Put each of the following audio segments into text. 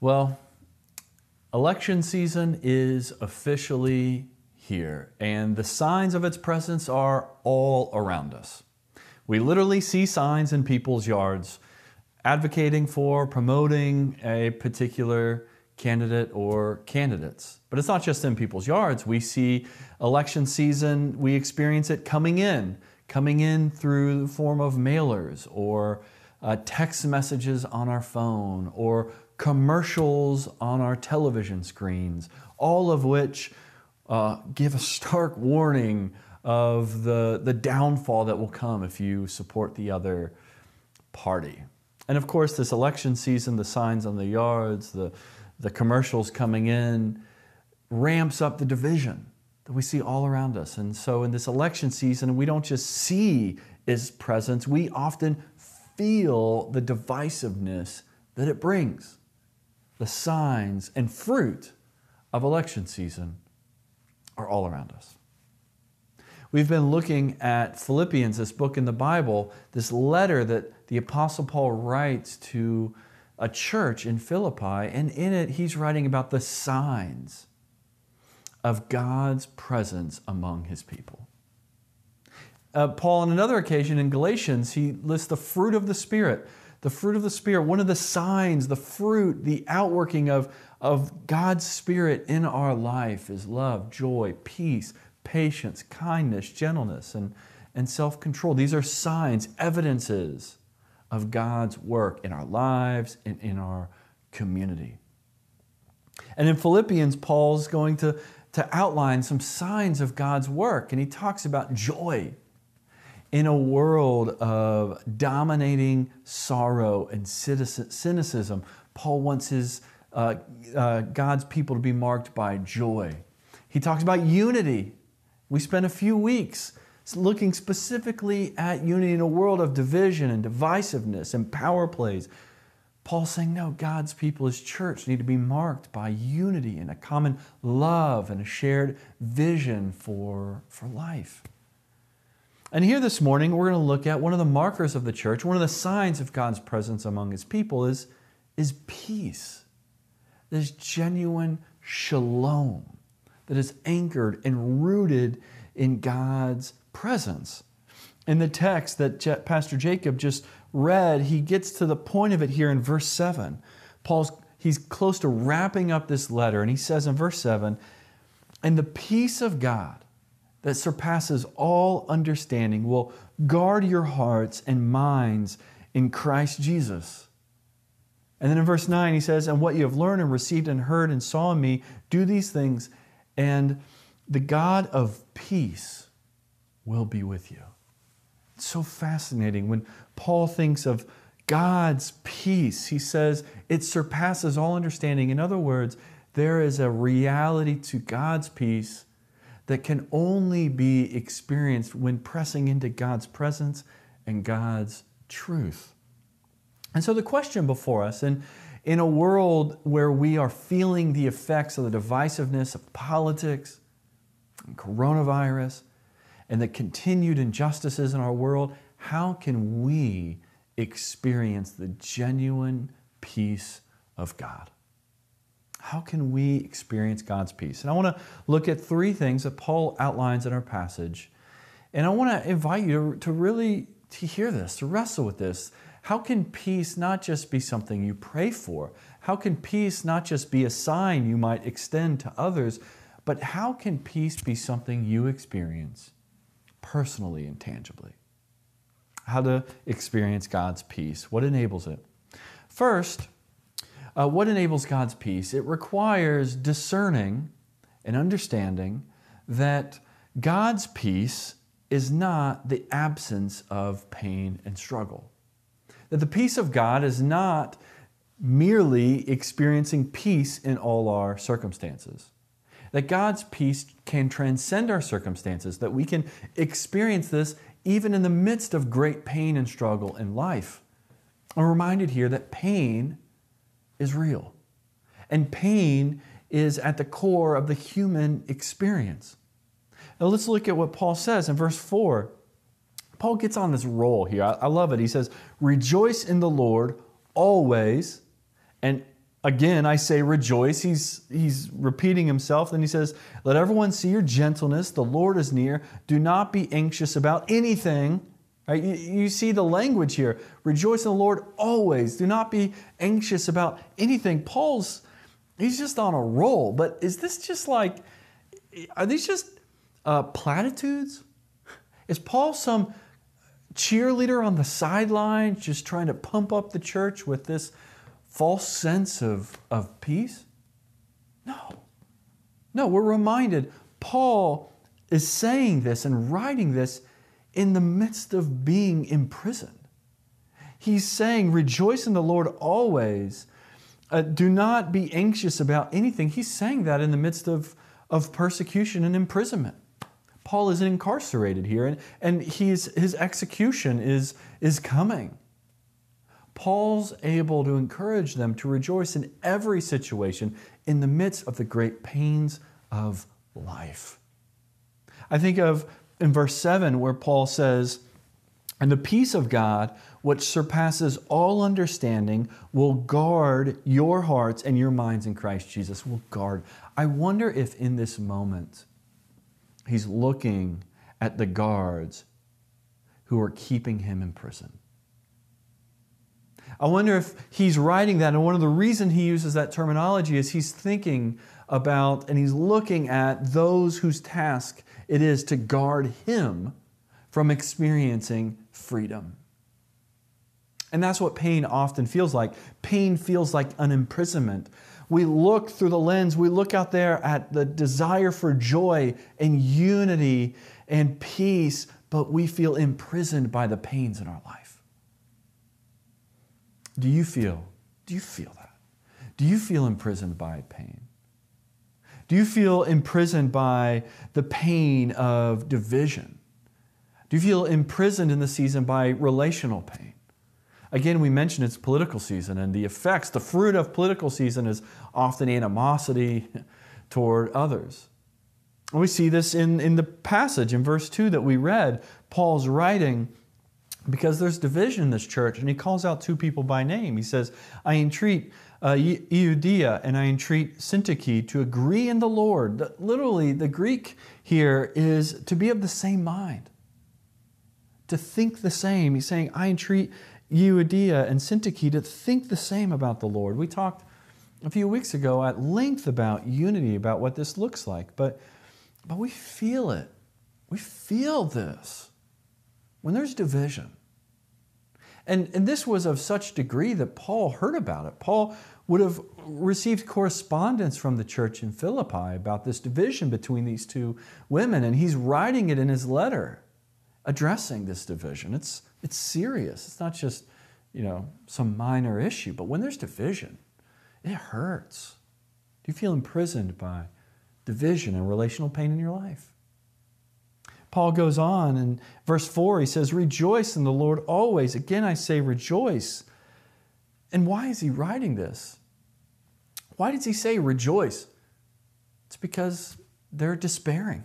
Well, election season is officially here, and the signs of its presence are all around us. We literally see signs in people's yards advocating for, promoting a particular candidate or candidates. But it's not just in people's yards. We see election season, we experience it coming in, coming in through the form of mailers or uh, text messages on our phone or commercials on our television screens, all of which uh, give a stark warning of the, the downfall that will come if you support the other party. And of course, this election season, the signs on the yards, the, the commercials coming in, ramps up the division that we see all around us. And so, in this election season, we don't just see its presence, we often feel the divisiveness that it brings. The signs and fruit of election season are all around us. We've been looking at Philippians, this book in the Bible, this letter that the Apostle Paul writes to a church in Philippi, and in it he's writing about the signs of God's presence among his people. Uh, Paul, on another occasion in Galatians, he lists the fruit of the Spirit. The fruit of the Spirit, one of the signs, the fruit, the outworking of, of God's Spirit in our life is love, joy, peace, patience, kindness, gentleness, and, and self control. These are signs, evidences of God's work in our lives and in our community. And in Philippians, Paul's going to, to outline some signs of God's work, and he talks about joy. In a world of dominating sorrow and cynicism, Paul wants his, uh, uh, God's people to be marked by joy. He talks about unity we spent a few weeks looking specifically at unity in a world of division and divisiveness and power plays. Paul's saying, no, God's people, his church, need to be marked by unity and a common love and a shared vision for, for life. And here this morning, we're going to look at one of the markers of the church, one of the signs of God's presence among his people is, is peace. This genuine shalom that is anchored and rooted in God's presence. In the text that Pastor Jacob just read, he gets to the point of it here in verse 7. Paul's he's close to wrapping up this letter and he says in verse 7, "And the peace of God that surpasses all understanding will guard your hearts and minds in Christ Jesus." And then in verse 9 he says, "And what you have learned and received and heard and saw in me, do these things, and the God of peace will be with you. It's so fascinating when Paul thinks of God's peace. He says it surpasses all understanding. In other words, there is a reality to God's peace that can only be experienced when pressing into God's presence and God's truth. And so the question before us, and in a world where we are feeling the effects of the divisiveness of politics and coronavirus and the continued injustices in our world, how can we experience the genuine peace of God? How can we experience God's peace? And I want to look at three things that Paul outlines in our passage. And I want to invite you to, to really to hear this, to wrestle with this. How can peace not just be something you pray for? How can peace not just be a sign you might extend to others, but how can peace be something you experience personally and tangibly? How to experience God's peace? What enables it? First, uh, what enables God's peace? It requires discerning and understanding that God's peace is not the absence of pain and struggle. That the peace of God is not merely experiencing peace in all our circumstances. That God's peace can transcend our circumstances, that we can experience this even in the midst of great pain and struggle in life. I'm reminded here that pain is real, and pain is at the core of the human experience. Now let's look at what Paul says in verse 4. Paul gets on this roll here. I, I love it. He says, Rejoice in the Lord always. And Again, I say rejoice. He's, he's repeating himself. Then he says, Let everyone see your gentleness. The Lord is near. Do not be anxious about anything. Right? You, you see the language here. Rejoice in the Lord always. Do not be anxious about anything. Paul's, he's just on a roll. But is this just like, are these just uh, platitudes? Is Paul some cheerleader on the sidelines just trying to pump up the church with this? false sense of, of peace? No. No, we're reminded Paul is saying this and writing this in the midst of being imprisoned. He's saying, Rejoice in the Lord always. Uh, do not be anxious about anything. He's saying that in the midst of, of persecution and imprisonment. Paul is incarcerated here, and, and he's, his execution is, is coming. Paul's able to encourage them to rejoice in every situation in the midst of the great pains of life. I think of in verse 7 where Paul says, And the peace of God, which surpasses all understanding, will guard your hearts and your minds in Christ Jesus. Will guard. I wonder if in this moment he's looking at the guards who are keeping him in prison. I wonder if he's writing that, and one of the reasons he uses that terminology is he's thinking about and he's looking at those whose task it is to guard him from experiencing freedom. And that's what pain often feels like. Pain feels like an imprisonment. We look through the lens, we look out there at the desire for joy and unity and peace, but we feel imprisoned by the pains in our life. Do you feel? Do you feel that? Do you feel imprisoned by pain? Do you feel imprisoned by the pain of division? Do you feel imprisoned in the season by relational pain? Again, we mentioned it's political season, and the effects, the fruit of political season is often animosity toward others. We see this in, in the passage in verse 2 that we read. Paul's writing because there's division in this church, and he calls out two people by name. He says, I entreat uh, Euodia and I entreat Syntyche to agree in the Lord. Literally, the Greek here is to be of the same mind, to think the same. He's saying, I entreat Euodia and Syntyche to think the same about the Lord. We talked a few weeks ago at length about unity, about what this looks like, but, but we feel it. We feel this when there's division. And, and this was of such degree that Paul heard about it. Paul would have received correspondence from the church in Philippi about this division between these two women, and he's writing it in his letter addressing this division. It's, it's serious. It's not just, you know, some minor issue, but when there's division, it hurts. Do you feel imprisoned by division and relational pain in your life? Paul goes on in verse 4, he says, Rejoice in the Lord always. Again, I say rejoice. And why is he writing this? Why does he say rejoice? It's because they're despairing.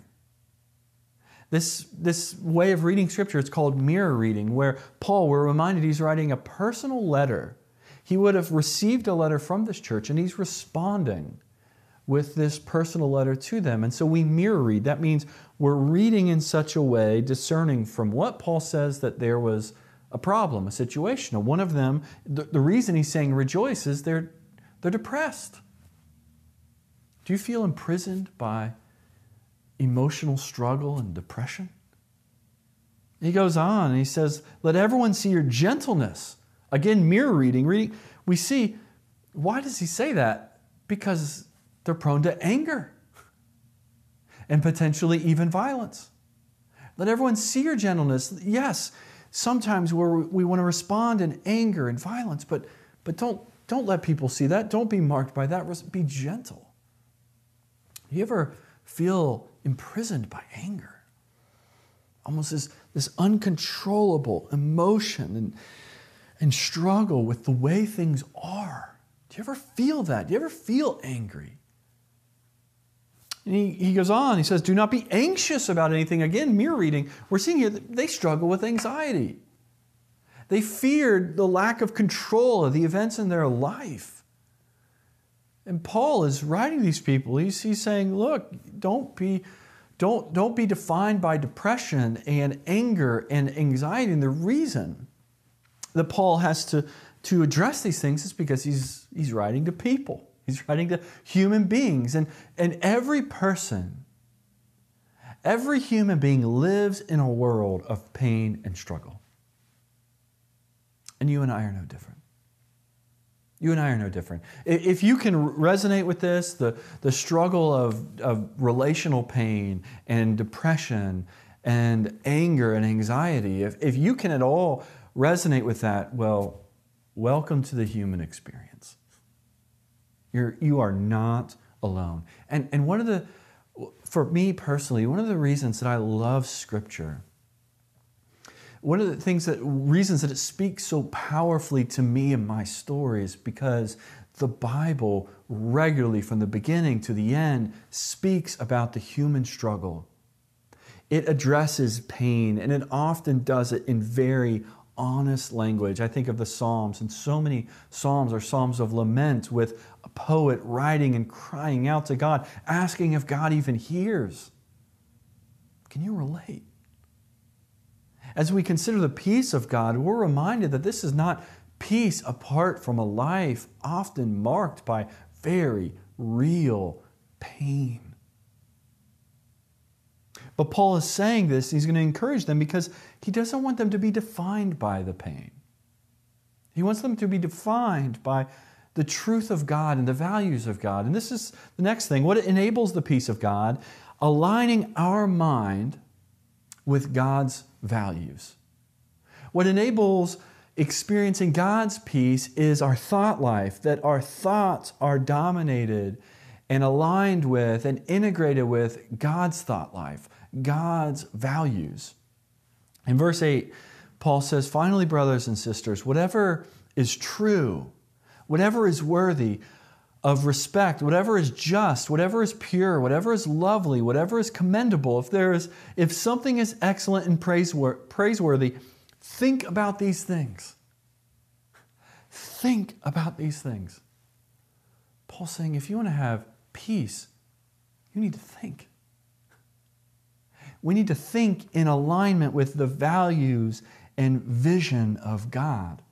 This, this way of reading Scripture, it's called mirror reading, where Paul, we're reminded he's writing a personal letter. He would have received a letter from this church and he's responding with this personal letter to them. And so we mirror read. That means we're reading in such a way, discerning from what Paul says that there was a problem, a situation. One of them, the, the reason he's saying rejoice is they're, they're depressed. Do you feel imprisoned by emotional struggle and depression? He goes on and he says, Let everyone see your gentleness. Again, mirror reading, reading. We see, why does he say that? Because they're prone to anger and potentially even violence. Let everyone see your gentleness. Yes, sometimes where we want to respond in anger and violence, but, but don't, don't let people see that. Don't be marked by that. Be gentle. Do you ever feel imprisoned by anger? Almost this, this uncontrollable emotion and, and struggle with the way things are. Do you ever feel that? Do you ever feel angry? And he, he goes on, he says, Do not be anxious about anything. Again, mirror reading. We're seeing here that they struggle with anxiety. They feared the lack of control of the events in their life. And Paul is writing these people. He's, he's saying, look, don't be, don't, don't be defined by depression and anger and anxiety. And the reason that Paul has to, to address these things is because he's, he's writing to people. He's writing to human beings. And, and every person, every human being lives in a world of pain and struggle. And you and I are no different. You and I are no different. If you can resonate with this, the, the struggle of, of relational pain and depression and anger and anxiety, if, if you can at all resonate with that, well, welcome to the human experience. You're, you are not alone. And, and one of the, for me personally, one of the reasons that I love Scripture one of the things that reasons that it speaks so powerfully to me and my story is because the Bible regularly from the beginning to the end speaks about the human struggle. It addresses pain and it often does it in very honest language. I think of the Psalms, and so many Psalms are Psalms of lament with a poet writing and crying out to God, asking if God even hears. Can you relate? As we consider the peace of God, we're reminded that this is not peace apart from a life often marked by very real pain. But Paul is saying this, he's going to encourage them because he doesn't want them to be defined by the pain. He wants them to be defined by the truth of God and the values of God. And this is the next thing what enables the peace of God? Aligning our mind with God's values. What enables experiencing God's peace is our thought life, that our thoughts are dominated and aligned with and integrated with God's thought life, God's values. In verse 8, Paul says, Finally, brothers and sisters, whatever is true, whatever is worthy, of respect, whatever is just, whatever is pure, whatever is lovely, whatever is commendable, if there is if something is excellent and praiseworthy, think about these things. Think about these things. Paul's saying if you want to have peace, you need to think. We need to think in alignment with the values and vision of God.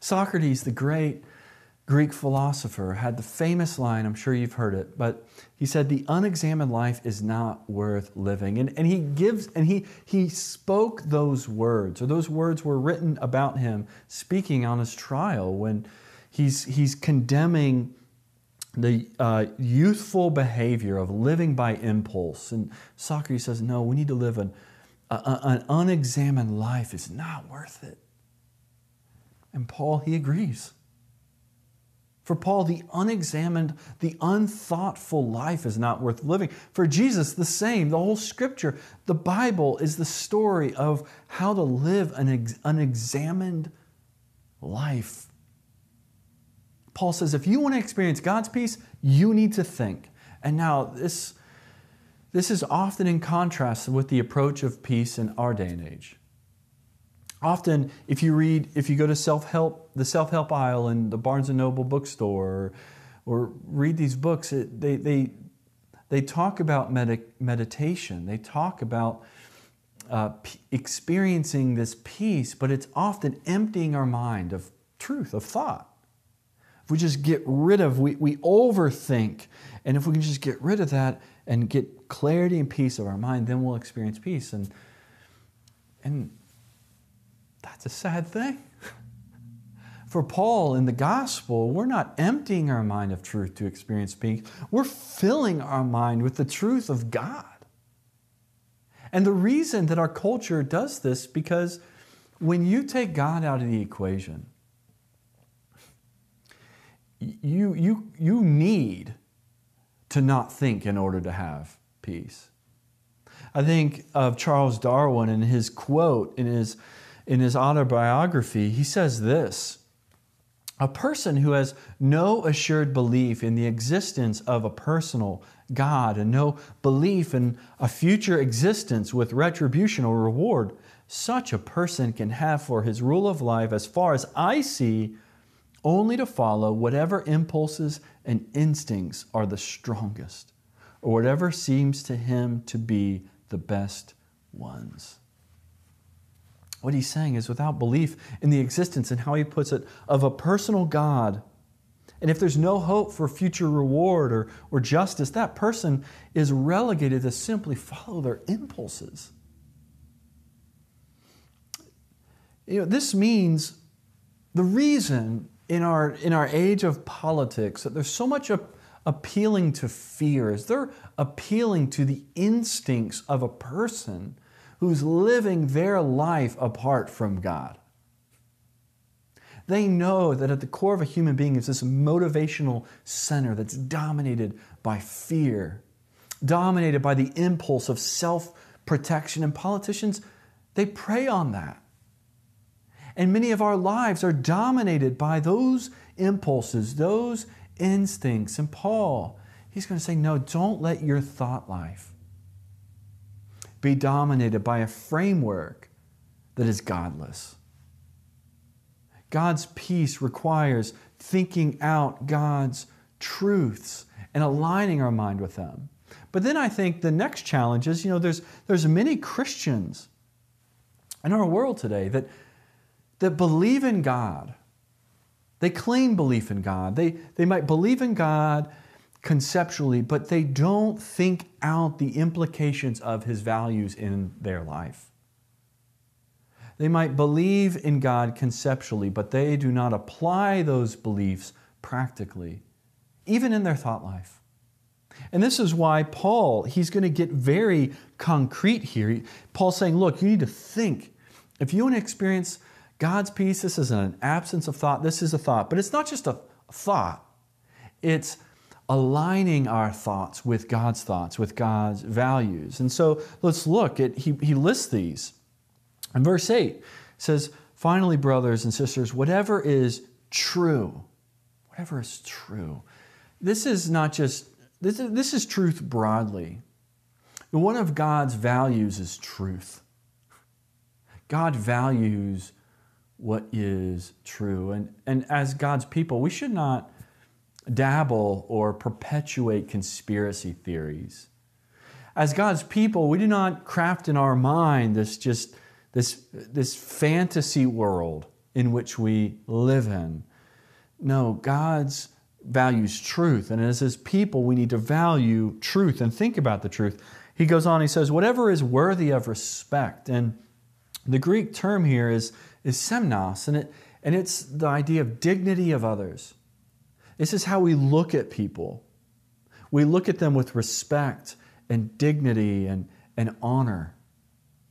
Socrates, the great Greek philosopher, had the famous line, I'm sure you've heard it, but he said, The unexamined life is not worth living. And, and he gives, and he, he spoke those words, or those words were written about him speaking on his trial when he's, he's condemning the uh, youthful behavior of living by impulse. And Socrates says, No, we need to live an, an unexamined life. It's not worth it. And Paul, he agrees. For Paul, the unexamined, the unthoughtful life is not worth living. For Jesus, the same. The whole scripture, the Bible, is the story of how to live an unexamined life. Paul says if you want to experience God's peace, you need to think. And now, this, this is often in contrast with the approach of peace in our day and age. Often, if you read, if you go to self-help, the self-help aisle in the Barnes and Noble bookstore, or, or read these books, it, they, they, they talk about med- meditation. They talk about uh, p- experiencing this peace, but it's often emptying our mind of truth, of thought. We just get rid of, we, we overthink, and if we can just get rid of that and get clarity and peace of our mind, then we'll experience peace. And, and that's a sad thing. For Paul in the gospel, we're not emptying our mind of truth to experience peace, we're filling our mind with the truth of God. And the reason that our culture does this because when you take God out of the equation, you, you, you need to not think in order to have peace. I think of Charles Darwin and his quote in his in his autobiography, he says this A person who has no assured belief in the existence of a personal God and no belief in a future existence with retribution or reward, such a person can have for his rule of life, as far as I see, only to follow whatever impulses and instincts are the strongest, or whatever seems to him to be the best ones. What he's saying is without belief in the existence and how he puts it of a personal God, and if there's no hope for future reward or, or justice, that person is relegated to simply follow their impulses. You know, this means the reason in our, in our age of politics that there's so much a, appealing to fear is they're appealing to the instincts of a person who's living their life apart from God. They know that at the core of a human being is this motivational center that's dominated by fear, dominated by the impulse of self protection. And politicians, they prey on that. And many of our lives are dominated by those impulses, those instincts. And Paul, he's going to say, no, don't let your thought life be dominated by a framework that is godless. God's peace requires thinking out God's truths and aligning our mind with them. But then I think the next challenge is, you know, there's, there's many Christians in our world today that, that believe in God. They claim belief in God. They, they might believe in God conceptually, but they don't think out the implications of His values in their life. They might believe in God conceptually, but they do not apply those beliefs practically, even in their thought life. And this is why Paul, he's going to get very concrete here. Paul's saying, look, you need to think. If you want to experience God's peace, this is an absence of thought. This is a thought. But it's not just a thought, it's aligning our thoughts with God's thoughts, with God's values. And so let's look at, he, he lists these. And verse 8 says, Finally, brothers and sisters, whatever is true, whatever is true. This is not just, this is, this is truth broadly. One of God's values is truth. God values what is true. And, and as God's people, we should not dabble or perpetuate conspiracy theories. As God's people, we do not craft in our mind this just this, this fantasy world in which we live in. No, God's values truth. And as his people, we need to value truth and think about the truth. He goes on, he says, whatever is worthy of respect. And the Greek term here is, is semnos, and, it, and it's the idea of dignity of others. This is how we look at people. We look at them with respect and dignity and, and honor.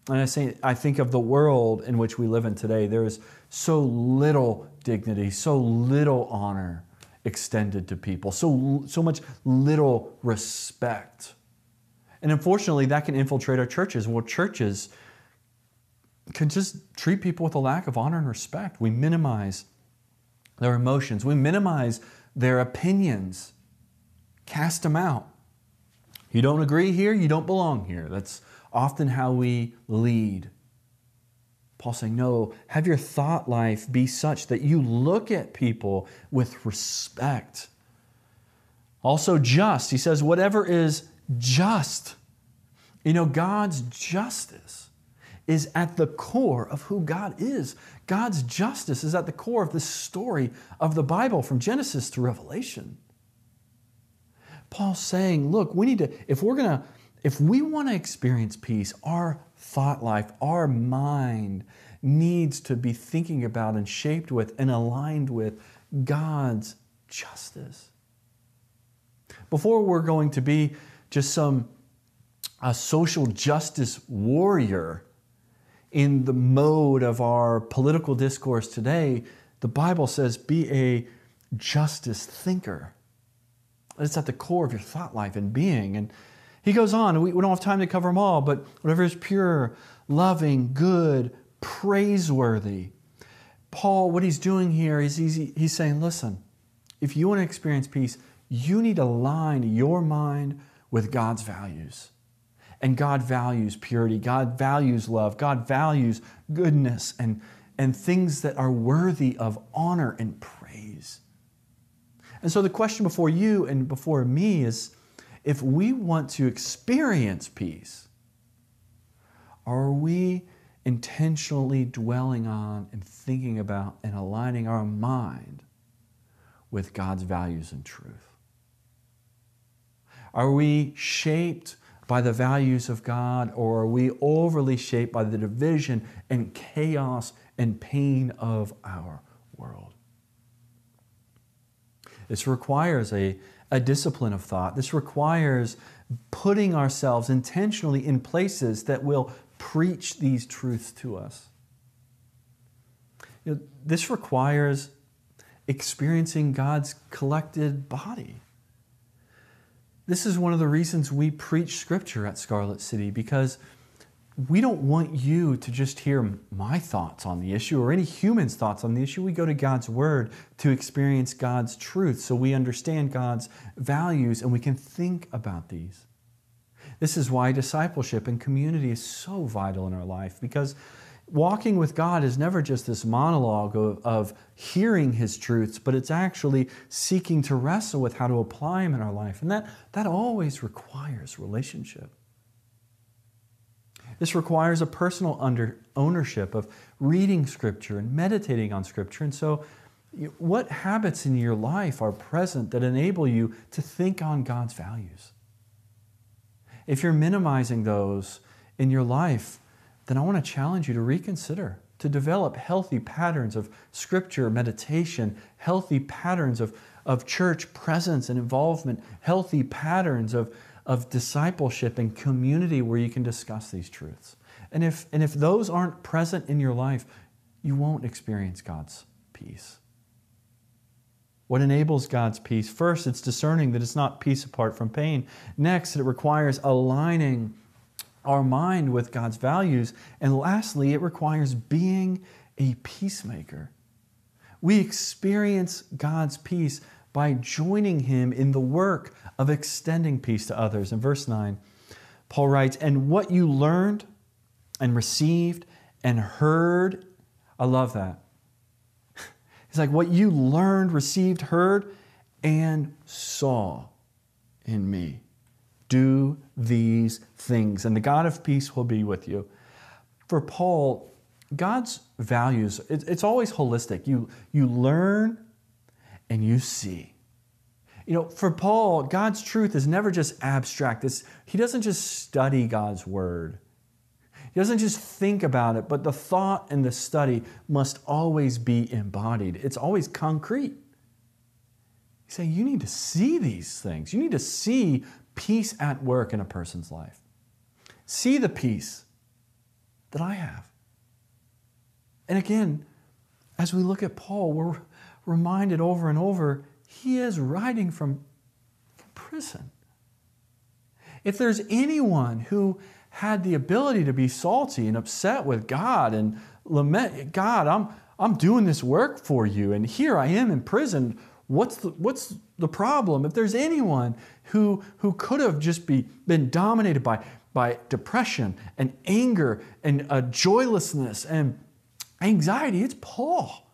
And I say, I think of the world in which we live in today. There is so little dignity, so little honor extended to people, so, so much little respect. And unfortunately, that can infiltrate our churches. Well, churches can just treat people with a lack of honor and respect. We minimize their emotions, we minimize their opinions, cast them out. You don't agree here, you don't belong here. That's often how we lead. Paul saying, No, have your thought life be such that you look at people with respect. Also, just. He says, whatever is just. You know, God's justice is at the core of who God is. God's justice is at the core of the story of the Bible from Genesis to Revelation. Paul's saying, look, we need to, if we're to if we want to experience peace, our thought life, our mind needs to be thinking about and shaped with and aligned with God's justice. Before we're going to be just some a social justice warrior in the mode of our political discourse today, the Bible says be a justice thinker. It's at the core of your thought life and being. And he goes on, we, we don't have time to cover them all, but whatever is pure, loving, good, praiseworthy. Paul, what he's doing here is he's, he's saying, listen, if you want to experience peace, you need to align your mind with God's values. And God values purity, God values love, God values goodness and, and things that are worthy of honor and praise. And so the question before you and before me is if we want to experience peace, are we intentionally dwelling on and thinking about and aligning our mind with God's values and truth? Are we shaped by the values of God, or are we overly shaped by the division and chaos and pain of our world? This requires a, a discipline of thought. This requires putting ourselves intentionally in places that will preach these truths to us. You know, this requires experiencing God's collected body. This is one of the reasons we preach Scripture at Scarlet City because we don't want you to just hear my thoughts on the issue or any human's thoughts on the issue. We go to God's Word to experience God's truth so we understand God's values and we can think about these. This is why discipleship and community is so vital in our life because walking with God is never just this monologue of, of, hearing His truths, but it's actually seeking to wrestle with how to apply them in our life. And that, that always requires relationship. This requires a personal under, ownership of reading Scripture and meditating on Scripture. And so, what habits in your life are present that enable you to think on God's values? If you're minimizing those in your life, then I want to challenge you to reconsider, to develop healthy patterns of scripture, meditation, healthy patterns of, of church presence and involvement, healthy patterns of, of discipleship and community where you can discuss these truths. And if, and if those aren't present in your life, you won't experience God's peace. What enables God's peace? First, it's discerning that it's not peace apart from pain. Next, it requires aligning our mind with God's values. And lastly, it requires being a peacemaker. We experience God's peace by joining Him in the work of extending peace to others. In verse 9, Paul writes, And what you learned and received and heard, I love that. It's like what you learned, received, heard, and saw in me. Do these things, and the God of peace will be with you. For Paul, God's values, it's always holistic. You, you learn and you see. You know, for Paul, God's truth is never just abstract. It's, he doesn't just study God's word. He doesn't just think about it, but the thought and the study must always be embodied. It's always concrete. He's saying you need to see these things. You need to see peace at work in a person's life. See the peace that I have. And again, as we look at Paul, we're reminded over and over he is writing from, prison. If there's anyone who had the ability to be salty and upset with God and lament, God, I'm, I'm doing this work for you, and here I am in prison. What's the, what's the problem? If there's anyone who, who could have just be, been dominated by, by depression and anger and uh, joylessness and anxiety, it's Paul.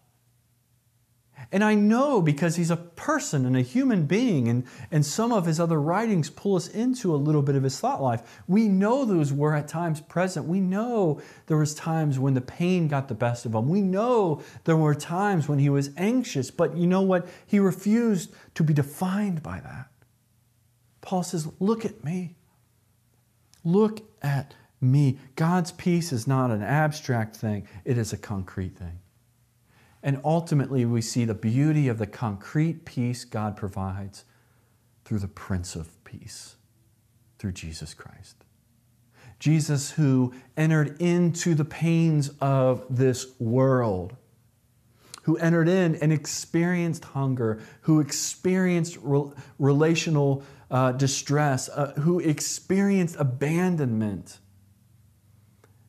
And I know because he's a person and a human being, and, and some of his other writings pull us into a little bit of his thought life. We know those were at times present. We know there was times when the pain got the best of him. We know there were times when he was anxious, but you know what? He refused to be defined by that. Paul says, Look at me. Look at me. God's peace is not an abstract thing, it is a concrete thing. And ultimately, we see the beauty of the concrete peace God provides through the Prince of Peace, through Jesus Christ. Jesus, who entered into the pains of this world, who entered in and experienced hunger, who experienced re- relational uh, distress, uh, who experienced abandonment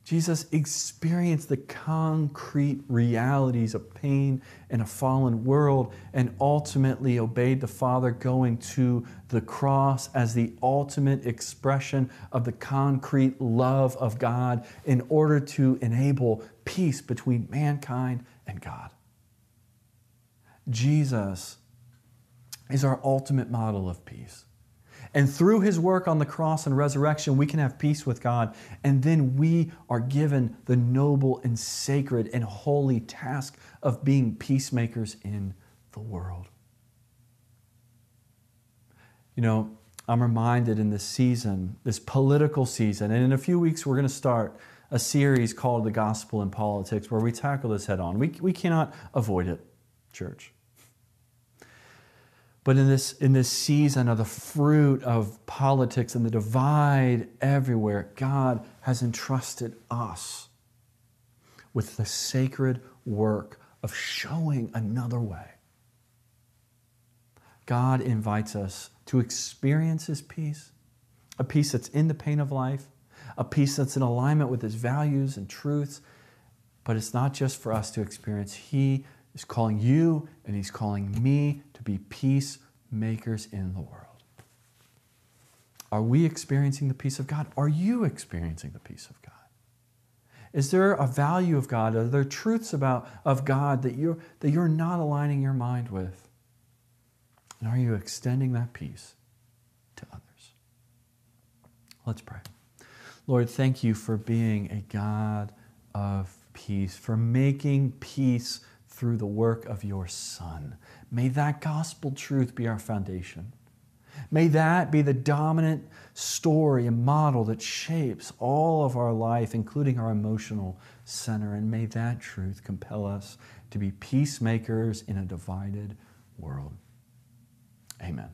Jesus experienced the concrete realities of pain in a fallen world and ultimately obeyed the Father, going to the cross as the ultimate expression of the concrete love of God in order to enable peace between mankind and God. Jesus is our ultimate model of peace. And through his work on the cross and resurrection, we can have peace with God. And then we are given the noble and sacred and holy task of being peacemakers in the world. You know, I'm reminded in this season, this political season, and in a few weeks we're going to start a series called The Gospel in Politics where we tackle this head on. We, we cannot avoid it, church. But in this, in this season of the fruit of politics and the divide everywhere, God has entrusted us with the sacred work of showing another way. God invites us to experience His peace, a peace that's in the pain of life, a peace that's in alignment with His values and truths. But it's not just for us to experience. He is calling you and He's calling me be peacemakers in the world. Are we experiencing the peace of God? Are you experiencing the peace of God? Is there a value of God? Are there truths about of God that you're, that you're not aligning your mind with? And are you extending that peace to others? Let's pray. Lord, thank you for being a God of peace, for making peace through the work of your Son. May that gospel truth be our foundation. May that be the dominant story and model that shapes all of our life, including our emotional center. And may that truth compel us to be peacemakers in a divided world. Amen.